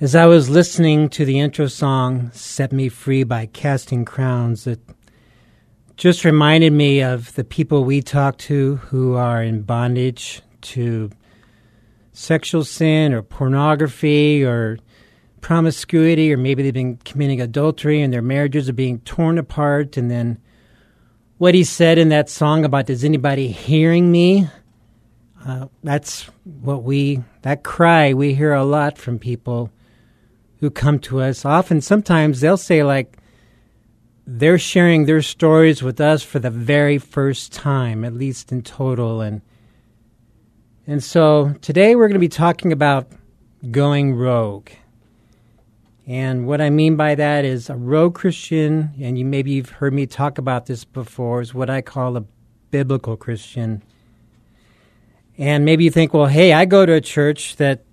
As I was listening to the intro song, Set Me Free by Casting Crowns, it just reminded me of the people we talk to who are in bondage to sexual sin or pornography or promiscuity, or maybe they've been committing adultery and their marriages are being torn apart. And then what he said in that song about, Does anybody hearing me? Uh, that's what we, that cry we hear a lot from people who come to us. Often, sometimes they'll say, like, they're sharing their stories with us for the very first time, at least in total. And and so today we're going to be talking about going rogue. And what I mean by that is a rogue Christian, and you maybe you've heard me talk about this before, is what I call a biblical Christian. And maybe you think, well, hey, I go to a church that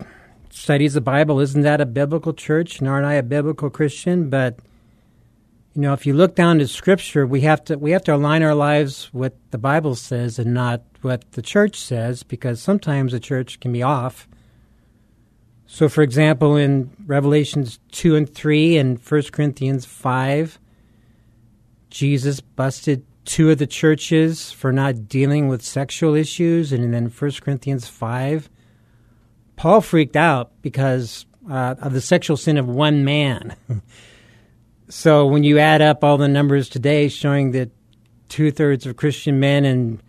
studies the Bible. Isn't that a biblical church? And aren't I a biblical Christian? But you know, if you look down to Scripture, we have to we have to align our lives with the Bible says and not what the church says, because sometimes the church can be off. So, for example, in Revelations two and three and 1 Corinthians five, Jesus busted two of the churches for not dealing with sexual issues, and then 1 Corinthians five, Paul freaked out because uh, of the sexual sin of one man. So when you add up all the numbers today showing that two thirds of Christian men and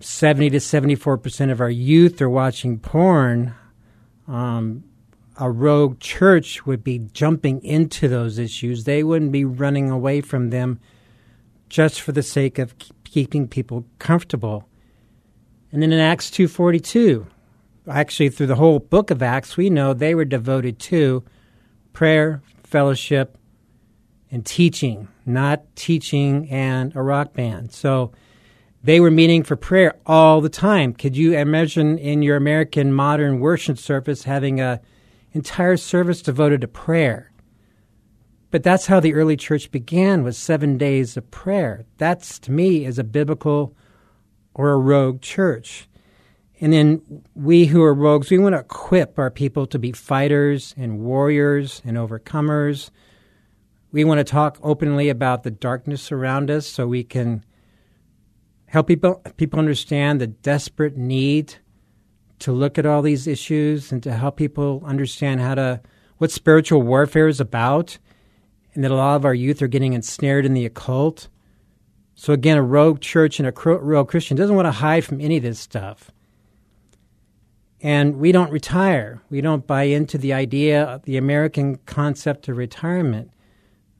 70 to 74 percent of our youth are watching porn, um, a rogue church would be jumping into those issues. They wouldn't be running away from them just for the sake of keeping people comfortable. And then in Acts 2:42, actually through the whole book of Acts, we know they were devoted to prayer, fellowship, and teaching, not teaching and a rock band. So they were meeting for prayer all the time. Could you imagine in your American modern worship service having a entire service devoted to prayer? But that's how the early church began was 7 days of prayer. That's to me is a biblical or a rogue church. And then we who are rogues, we want to equip our people to be fighters and warriors and overcomers we want to talk openly about the darkness around us so we can help people, people understand the desperate need to look at all these issues and to help people understand how to what spiritual warfare is about and that a lot of our youth are getting ensnared in the occult. So again, a rogue church and a rogue Christian doesn't want to hide from any of this stuff. And we don't retire. We don't buy into the idea, of the American concept of retirement.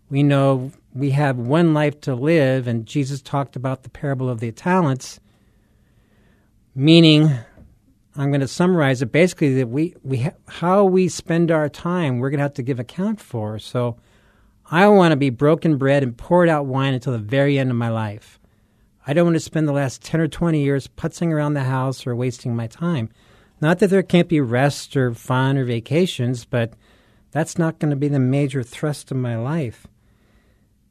We know we have one life to live, and Jesus talked about the parable of the talents, meaning, I'm going to summarize it basically that we, we ha- how we spend our time, we're going to have to give account for. So I want to be broken bread and poured out wine until the very end of my life. I don't want to spend the last 10 or 20 years putzing around the house or wasting my time. Not that there can't be rest or fun or vacations, but that's not going to be the major thrust of my life.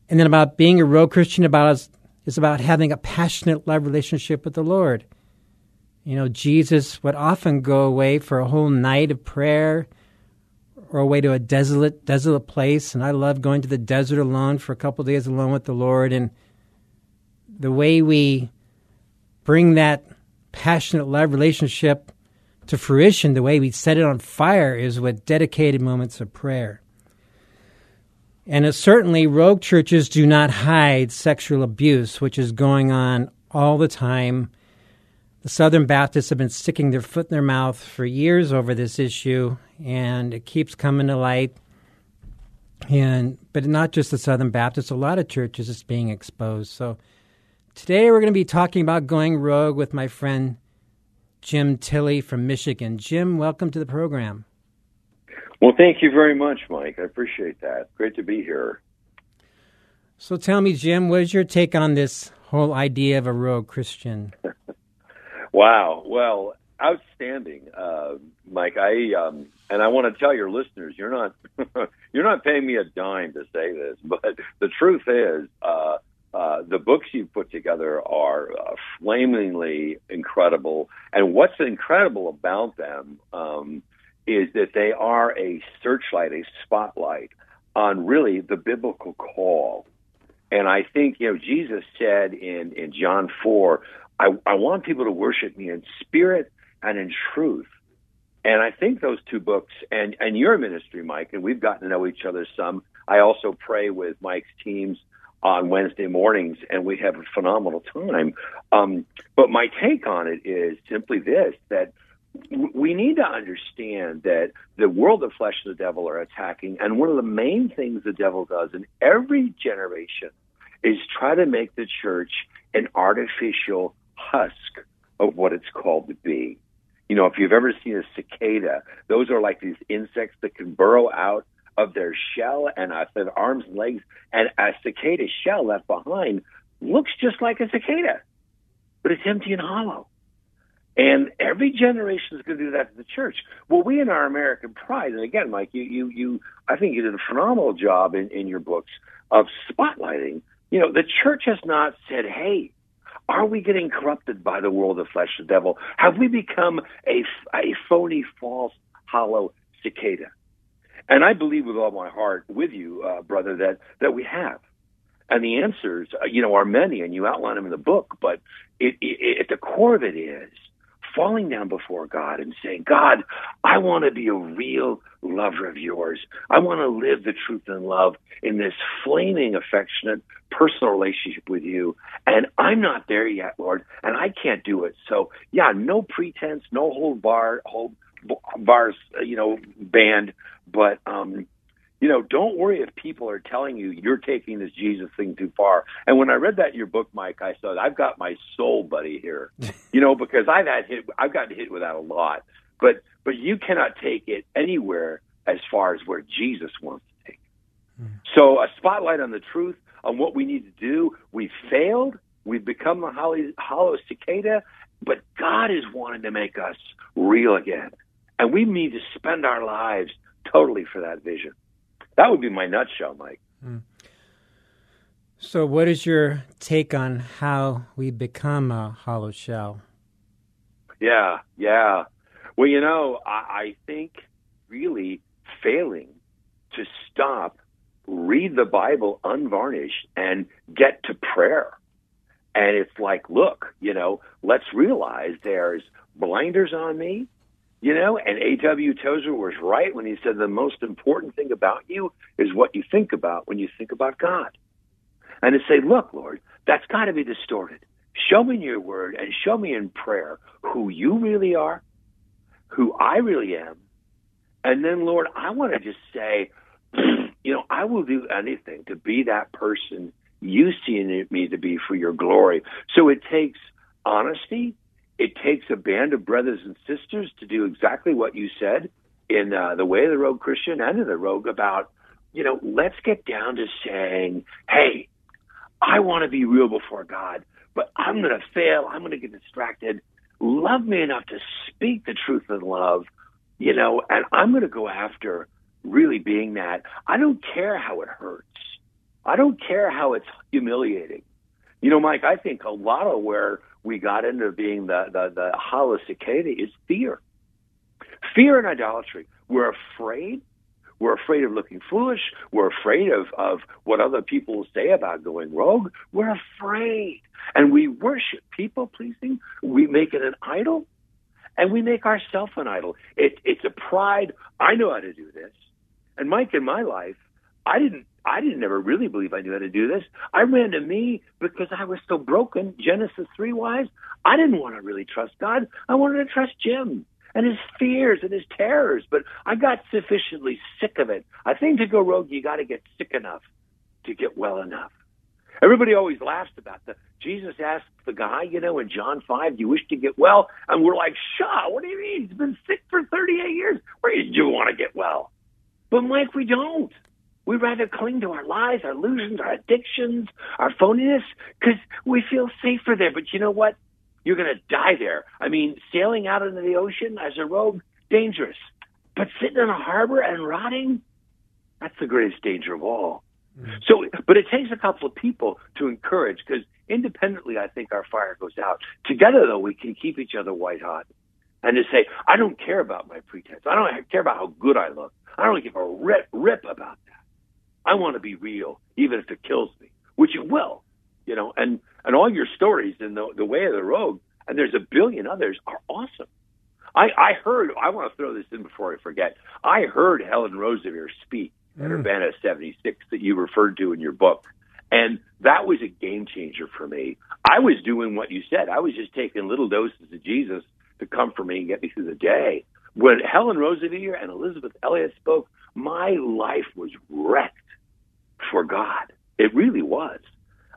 And then about being a real Christian about us is about having a passionate love relationship with the Lord. You know, Jesus would often go away for a whole night of prayer or away to a desolate, desolate place. And I love going to the desert alone for a couple days alone with the Lord. And the way we bring that passionate love relationship to fruition, the way we set it on fire, is with dedicated moments of prayer. And certainly, rogue churches do not hide sexual abuse, which is going on all the time. The Southern Baptists have been sticking their foot in their mouth for years over this issue, and it keeps coming to light. And but not just the Southern Baptists, a lot of churches is being exposed. So today we're going to be talking about going rogue with my friend Jim Tilley from Michigan. Jim, welcome to the program. Well, thank you very much, Mike. I appreciate that. Great to be here. So tell me, Jim, what is your take on this whole idea of a rogue Christian? Wow. Well, outstanding, uh, Mike. I um, and I want to tell your listeners, you're not you're not paying me a dime to say this, but the truth is, uh, uh, the books you've put together are uh, flamingly incredible. And what's incredible about them um, is that they are a searchlight, a spotlight on really the biblical call. And I think, you know, Jesus said in, in John 4, I, I want people to worship me in spirit and in truth. And I think those two books and, and your ministry, Mike, and we've gotten to know each other some. I also pray with Mike's teams on Wednesday mornings, and we have a phenomenal time. Um, but my take on it is simply this that we need to understand that the world of flesh and the devil are attacking, and one of the main things the devil does in every generation is try to make the church an artificial husk of what it's called to be. You know, if you've ever seen a cicada, those are like these insects that can burrow out of their shell and uh, their arms and legs, and a cicada shell left behind looks just like a cicada, but it's empty and hollow. And every generation is going to do that to the church. Well, we in our American pride, and again, Mike, you, you, you I think you did a phenomenal job in, in your books of spotlighting. You know, the church has not said, hey, are we getting corrupted by the world of flesh the devil? Have we become a, a phony, false, hollow cicada? And I believe with all my heart with you, uh, brother, that, that we have. And the answers, uh, you know, are many, and you outline them in the book. But it, it, at the core of it is falling down before God and saying, God, I want to be a real lover of yours. I want to live the truth and love in this flaming, affectionate, personal relationship with you. And I'm not there yet, Lord, and I can't do it. So, yeah, no pretense, no hold bar, hold bars, uh, you know, band. But um, you know, don't worry if people are telling you you're taking this Jesus thing too far. And when I read that in your book, Mike, I said I've got my soul buddy here. you know, because I've had hit, I've gotten hit with that a lot. But but you cannot take it anywhere as far as where Jesus wants to take. it. Mm. So a spotlight on the truth on what we need to do. We've failed. We've become a hollow, hollow cicada, but God is wanting to make us real again. And we need to spend our lives totally for that vision. That would be my nutshell, Mike. Mm. So, what is your take on how we become a hollow shell? Yeah, yeah. Well, you know, I, I think really failing to stop, read the Bible unvarnished, and get to prayer. And it's like, look, you know, let's realize there's blinders on me. You know, and A.W. Tozer was right when he said the most important thing about you is what you think about when you think about God. And to say, look, Lord, that's got to be distorted. Show me in your word and show me in prayer who you really are, who I really am. And then, Lord, I want to just say, you know, I will do anything to be that person you see in me to be for your glory. So it takes honesty, it takes a band of brothers and sisters to do exactly what you said in uh, the way of the rogue Christian and in the rogue about, you know, let's get down to saying, hey, I want to be real before God, but I'm going to fail. I'm going to get distracted. Love me enough to speak the truth in love, you know, and I'm going to go after really being that. I don't care how it hurts. I don't care how it's humiliating. You know, Mike, I think a lot of where we got into being the, the, the hollow cicada is fear. Fear and idolatry. We're afraid. We're afraid of looking foolish. We're afraid of, of what other people will say about going rogue. We're afraid. And we worship people pleasing. We make it an idol. And we make ourselves an idol. It, it's a pride. I know how to do this. And Mike, in my life, I didn't I didn't ever really believe I knew how to do this. I ran to me because I was so broken, Genesis 3 wise. I didn't want to really trust God. I wanted to trust Jim and his fears and his terrors, but I got sufficiently sick of it. I think to go rogue, you got to get sick enough to get well enough. Everybody always laughs about the Jesus asked the guy, you know, in John 5, do you wish to get well? And we're like, Shaw, what do you mean? He's been sick for 38 years. Where do you want to get well? But Mike, we don't. We rather cling to our lies, our illusions, our addictions, our phoniness, because we feel safer there. But you know what? You're going to die there. I mean, sailing out into the ocean as a rogue, dangerous. But sitting in a harbor and rotting, that's the greatest danger of all. Mm-hmm. So, but it takes a couple of people to encourage because independently, I think our fire goes out. Together, though, we can keep each other white hot and to say, I don't care about my pretense. I don't care about how good I look. I don't give a rip, rip about that. I want to be real, even if it kills me, which it will, you know. And and all your stories in the the way of the rogue, and there's a billion others, are awesome. I I heard. I want to throw this in before I forget. I heard Helen Roseveare speak at mm. Urbana 76 that you referred to in your book. And that was a game changer for me. I was doing what you said. I was just taking little doses of Jesus to comfort me and get me through the day. When Helen Roseveare and Elisabeth Elliot spoke, my life was wrecked for God. It really was.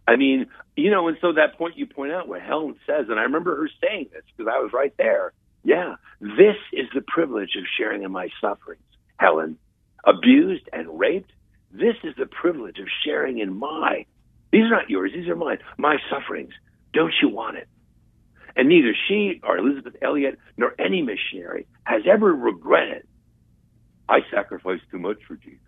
I mean, you know, and so that point you point out where Helen says, and I remember her saying this because I was right there. Yeah, this is the privilege of sharing in my sufferings, Helen abused and raped, this is the privilege of sharing in my. These are not yours, these are mine. My sufferings. Don't you want it? And neither she or Elisabeth Elliot nor any missionary has ever regretted, I sacrificed too much for Jesus.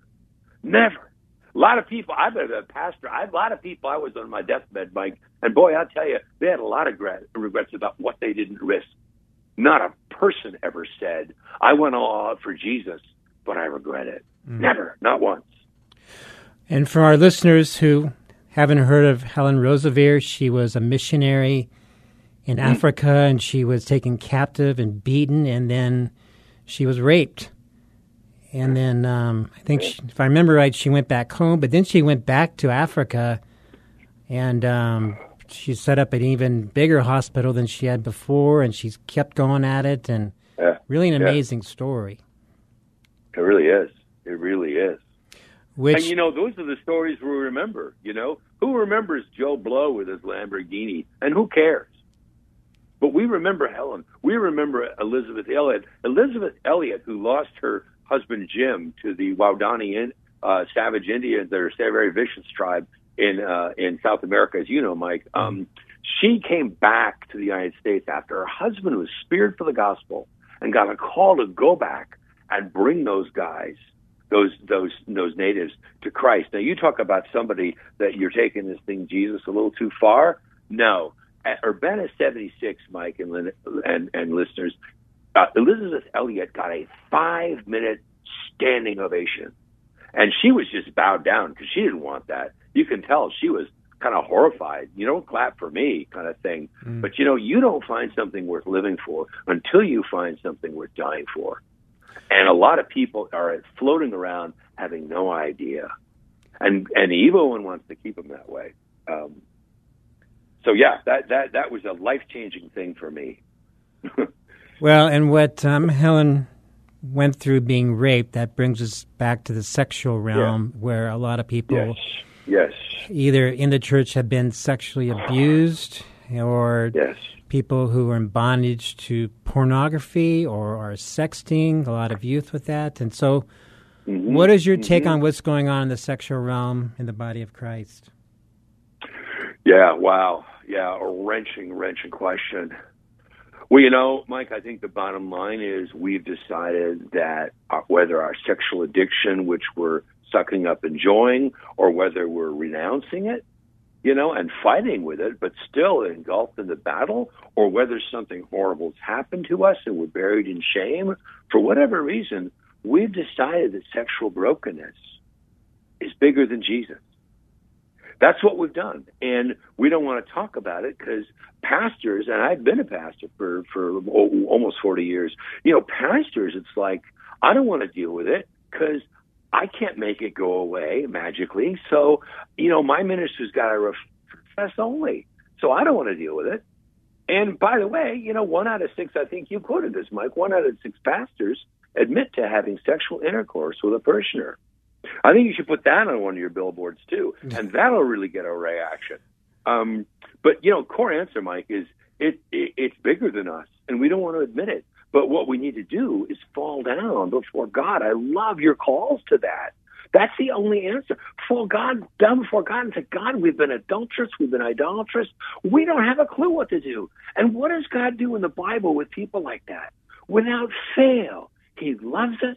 Never. A lot of people, I've been a pastor, I, a lot of people I was on my deathbed, Mike, and boy, I'll tell you, they had a lot of regret, regrets about what they didn't risk. Not a person ever said, I went all out for Jesus, but I regret it. Mm. Never, not once. And for our listeners who haven't heard of Helen Roseveare, she was a missionary in mm. Africa and she was taken captive and beaten, and then she was raped. And then um, I think, she, if I remember right, she went back home, but then she went back to Africa and um, she set up an even bigger hospital than she had before, and she's kept going at it. And Yeah. really an Yeah. amazing story. It really is. It really is. Which and you know, those are the stories we remember. You know, who remembers Joe Blow with his Lamborghini, and who cares? But we remember Helen. We remember Elisabeth Elliot. Elisabeth Elliot, who lost her husband Jim to the Waodani in, uh, savage Indians, they're a very vicious tribe in uh, in South America, as you know, Mike. Um, she came back to the United States after her husband was speared for the gospel and got a call to go back and bring those guys those those those natives to Christ. Now you talk about somebody that you're taking this thing Jesus a little too far. No, at Urbana 76, Mike and and and listeners, uh, Elisabeth Elliot got a five minute standing ovation, and she was just bowed down because she didn't want that. You can tell she was kind of horrified. You don't clap for me, kind of thing. But you know, you don't find something worth living for until you find something worth dying for. And a lot of people are floating around having no idea, and and the evil one wants to keep them that way. Um, so yeah, that that that was a life changing thing for me. Well, and what um, Helen went through being raped, that brings us back to the sexual realm where a lot of people Yes, yes, either in the church have been sexually abused or yes. people who are in bondage to pornography or are sexting, a lot of youth with that. And so, Mm-hmm. what is your take on what's going on in the sexual realm in the body of Christ? Yeah, wow. Yeah, a wrenching, wrenching question. Well, you know, Mike, I think the bottom line is we've decided that uh, whether our sexual addiction, which we're sucking up enjoying, or whether we're renouncing it, you know, and fighting with it, but still engulfed in the battle, or whether something horrible's happened to us and we're buried in shame, for whatever reason, we've decided that sexual brokenness is bigger than Jesus. That's what we've done, and we don't want to talk about it because pastors, and I've been a pastor for for almost forty years. You know, pastors, it's like I don't want to deal with it because I can't make it go away magically. So, you know, my minister's got to confess only. So I don't want to deal with it. And by the way, you know, one out of six, I think you quoted this, Mike, one out of six pastors admit to having sexual intercourse with a parishioner. I think you should put that on one of your billboards too, and that'll really get a reaction. Um, but you know, core answer, Mike, is it, it it's bigger than us, and we don't want to admit it. But what we need to do is fall down before God. I love your calls to that. That's the only answer. Fall God down before God and say, God, we've been adulterous, we've been idolatrous. We don't have a clue what to do. And what does God do in the Bible with people like that? Without fail, He loves us,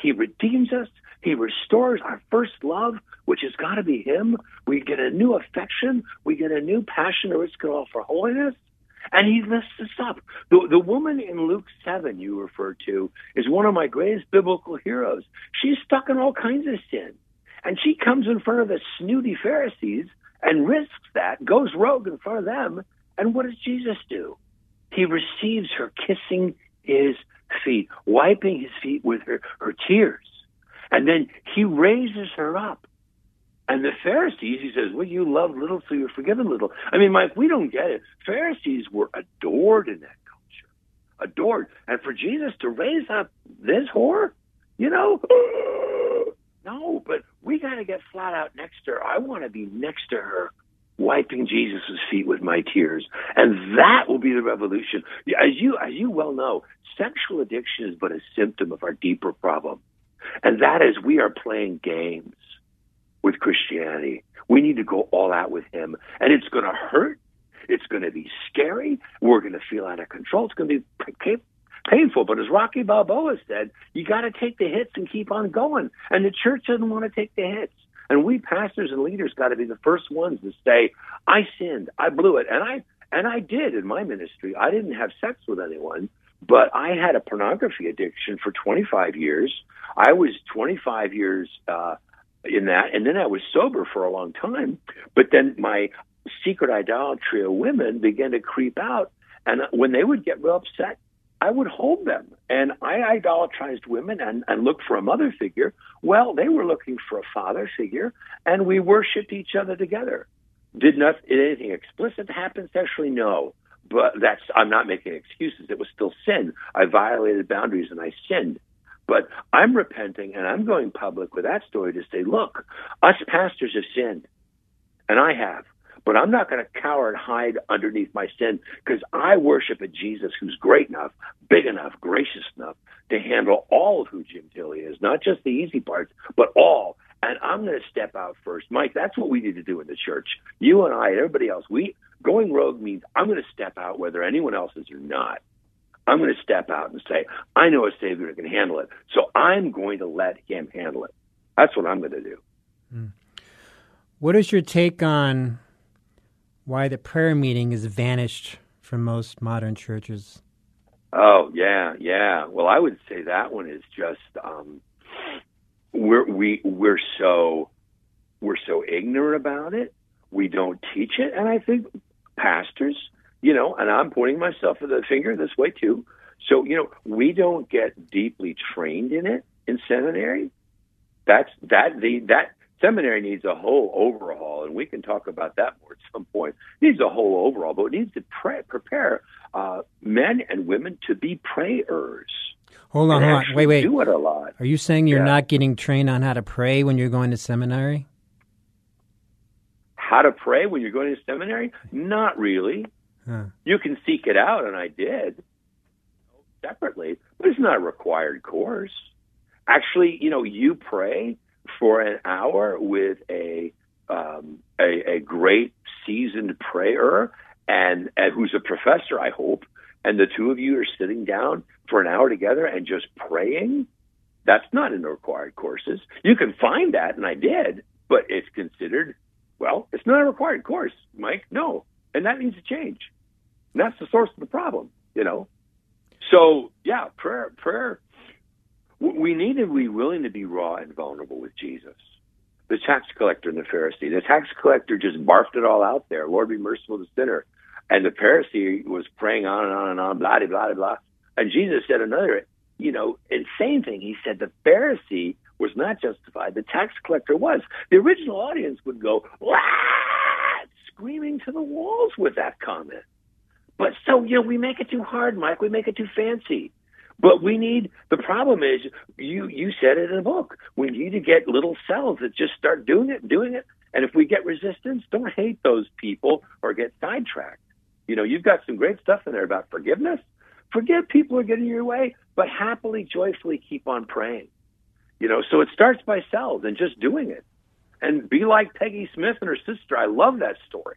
He redeems us, He restores our first love, which has got to be Him. We get a new affection, we get a new passion to risk it all for holiness. And he lifts us up. The, the woman in Luke 7 you refer to is one of my greatest biblical heroes. She's stuck in all kinds of sin. And she comes in front of the snooty Pharisees and risks that, goes rogue in front of them. And what does Jesus do? He receives her kissing his feet, wiping his feet with her, her tears. And then he raises her up. And the Pharisees, he says, well, you love little, so you're forgiven little. I mean, Mike, we don't get it. Pharisees were adored in that culture, adored. And for Jesus to raise up this whore, you know, no, but we got to get flat out next to her. I want to be next to her, wiping Jesus' feet with my tears. And that will be the revolution. As you, as you well know, sexual addiction is but a symptom of our deeper problem. And that is we are playing games with Christianity. We need to go all out with Him. And it's going to hurt. It's going to be scary. We're going to feel out of control. It's going to be painful. But as Rocky Balboa said, you got to take the hits and keep on going. And the church doesn't want to take the hits. And we pastors and leaders got to be the first ones to say, I sinned. I blew it. And I, and I did in my ministry. I didn't have sex with anyone, but I had a pornography addiction for 25 years. I was 25 years, uh, in that. And then I was sober for a long time. But then my secret idolatry of women began to creep out. And when they would get real upset, I would hold them. And I idolatrized women and, and looked for a mother figure. Well, they were looking for a father figure, and we worshiped each other together. Did not did anything explicit happen sexually? No. But that's I'm not making excuses. It was still sin. I violated boundaries and I sinned. But I'm repenting and I'm going public with that story to say, look, us pastors have sinned, and I have. But I'm not going to cower and hide underneath my sin because I worship a Jesus who's great enough, big enough, gracious enough to handle all of who Jim Tilley is, not just the easy parts, but all. And I'm going to step out first. Mike, that's what we need to do in the church. You and I and everybody else, we going rogue means I'm going to step out whether anyone else is or not. I'm going to step out and say, I know a Savior who can handle it. So I'm going to let him handle it. That's what I'm going to do. Hmm. What is your take on why the prayer meeting has vanished from most modern churches? Oh yeah, yeah. Well, I would say that one is just um, we're we we're so we're so ignorant about it. We don't teach it, and I think pastors, you know, and I'm pointing myself with a finger this way too. So you know, we don't get deeply trained in it in seminary. That's that the that seminary needs a whole overhaul, and we can talk about that more at some point. It needs a whole overhaul, but it needs to pre- prepare uh, men and women to be prayers. Hold on, hold on. Wait, wait. Do it a lot. Are you saying you're Yeah. not getting trained on how to pray when you're going to seminary? How to pray when you're going to seminary? Not really. Huh. You can seek it out, and I did separately, but it's not a required course. Actually, you know, you pray for an hour with a um, a, a great seasoned prayer, and, and who's a professor, I hope, and the two of you are sitting down for an hour together and just praying. That's not in the required courses. You can find that, and I did, but it's considered well, it's not a required course, Mike. No, and that needs to change. And that's the source of the problem, you know. So yeah, prayer, prayer. We need to be willing to be raw and vulnerable with Jesus. The tax collector and the Pharisee. The tax collector just barfed it all out there. Lord, be merciful to sinner. And the Pharisee was praying on and on and on, blah, blah, blah, blah. And Jesus said another, you know, insane thing. He said the Pharisee was not justified. The tax collector was. The original audience would go, Wah! screaming to the walls with that comment. But so, you know, we make it too hard, Mike. We make it too fancy. But we need the problem is you you said it in the book. We need to get little cells that just start doing it, doing it. And if we get resistance, don't hate those people or get sidetracked. You know, you've got some great stuff in there about forgiveness. Forgive people who are getting in your way, but happily, joyfully keep on praying. You know, so it starts by cells and just doing it. And be like Peggy Smith and her sister. I love that story.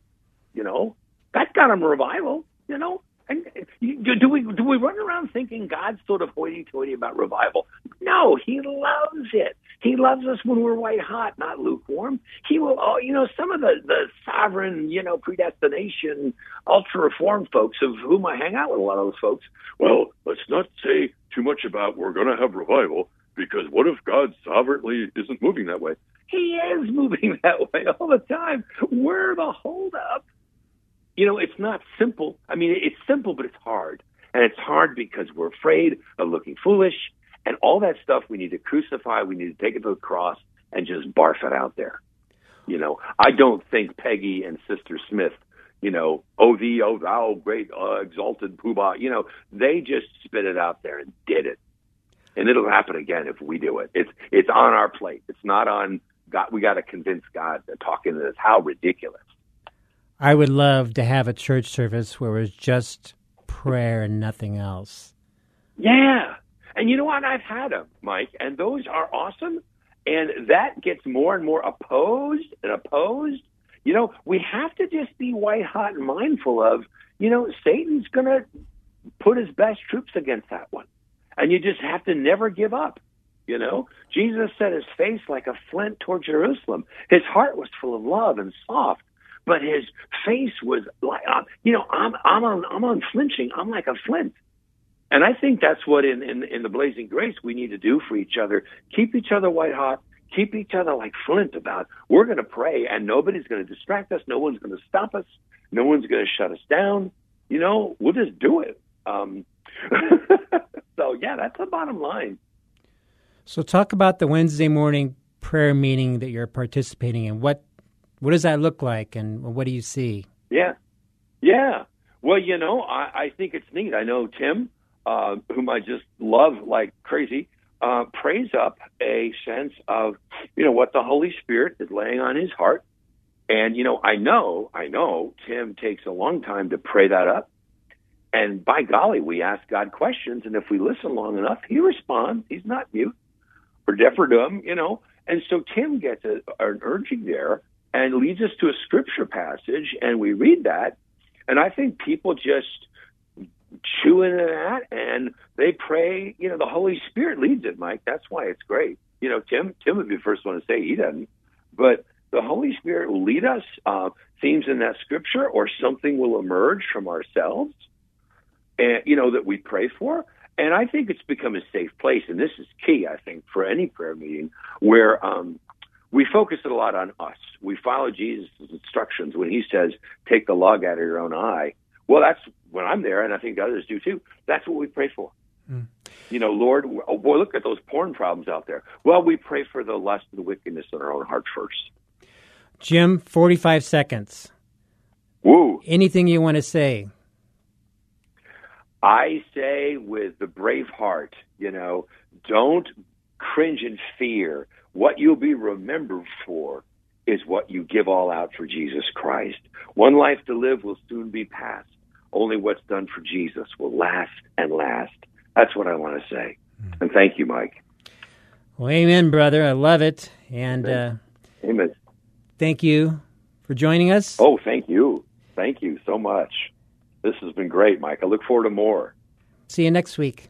You know, that got them revival. You know, and do we do we run around thinking God's sort of hoity-toity about revival? No, He loves it. He loves us when we're white hot, not lukewarm. He will. Oh, you know, some of the the sovereign, you know, predestination, ultra reform folks of whom I hang out with a lot of those folks. Well, let's not say too much about we're going to have revival because what if God sovereignly isn't moving that way? He is moving that way all the time. We're the holdup you know, it's not simple. I mean, it's simple, but it's hard. And it's hard because we're afraid of looking foolish and all that stuff we need to crucify. We need to take it to the cross and just barf it out there. You know, I don't think Peggy and Sister Smith, you know, oh thee, oh thou, great uh, exalted poobah, you know, they just spit it out there and did it. And it'll happen again if we do it. It's it's on our plate. It's not on God. We got to convince God to talk into this. How ridiculous. I would love to have a church service where it was just prayer and nothing else. Yeah. And you know what? I've had them, Mike, and those are awesome. And that gets more and more opposed and opposed. You know, we have to just be white hot and mindful of, you know, Satan's going to put his best troops against that one. And you just have to never give up. You know, Jesus set his face like a flint toward Jerusalem. His heart was full of love and soft, but his face was like, uh, you know, I'm I'm on I'm unflinching. I'm like a flint. And I think that's what in, in in the blazing grace we need to do for each other. Keep each other white hot. Keep each other like flint about. We're going to pray, and nobody's going to distract us. No one's going to stop us. No one's going to shut us down. You know, we'll just do it. Um, so yeah, that's the bottom line. So talk about the Wednesday morning prayer meeting that you're participating in. What what does that look like and what do you see? Yeah, yeah. Well, you know, I, I think it's neat. I know Tim, uh, whom I just love like crazy, uh, prays up a sense of, you know, what the Holy Spirit is laying on his heart. And, you know, I know, I know Tim takes a long time to pray that up. And by golly, we ask God questions. And if we listen long enough, he responds. He's not mute or deaf to him, you know. And so Tim gets a, an urging there and leads us to a scripture passage. And we read that. And I think people just chew into that and they pray. You know, the Holy Spirit leads it, Mike. That's why it's great. You know, Tim Tim would be the first one to say he doesn't, but the Holy Spirit will lead us. Uh, themes in that scripture, or something will emerge from ourselves, and you know that we pray for. And I think it's become a safe place, and this is key. I think for any prayer meeting where um, we focus it a lot on us. We follow Jesus' instructions when he says, "Take the log out of your own eye." Well, that's when I'm there, and I think others do too. That's what we pray for. Hmm. You know, Lord, oh, boy, look at those porn problems out there. Well, we pray for the lust and the wickedness in our own heart first. Jim, 45 seconds. Woo! Anything you want to say? I say with the brave heart, you know, don't cringe in fear. What you'll be remembered for is what you give all out for Jesus Christ. One life to live will soon be past. Only what's done for Jesus will last and last. That's what I want to say. And thank you, Mike. Well, amen, brother. I love it. And uh, Amen. thank you for joining us. Oh, thank you. Thank you so much. This has been great, Mike. I look forward to more. See you next week.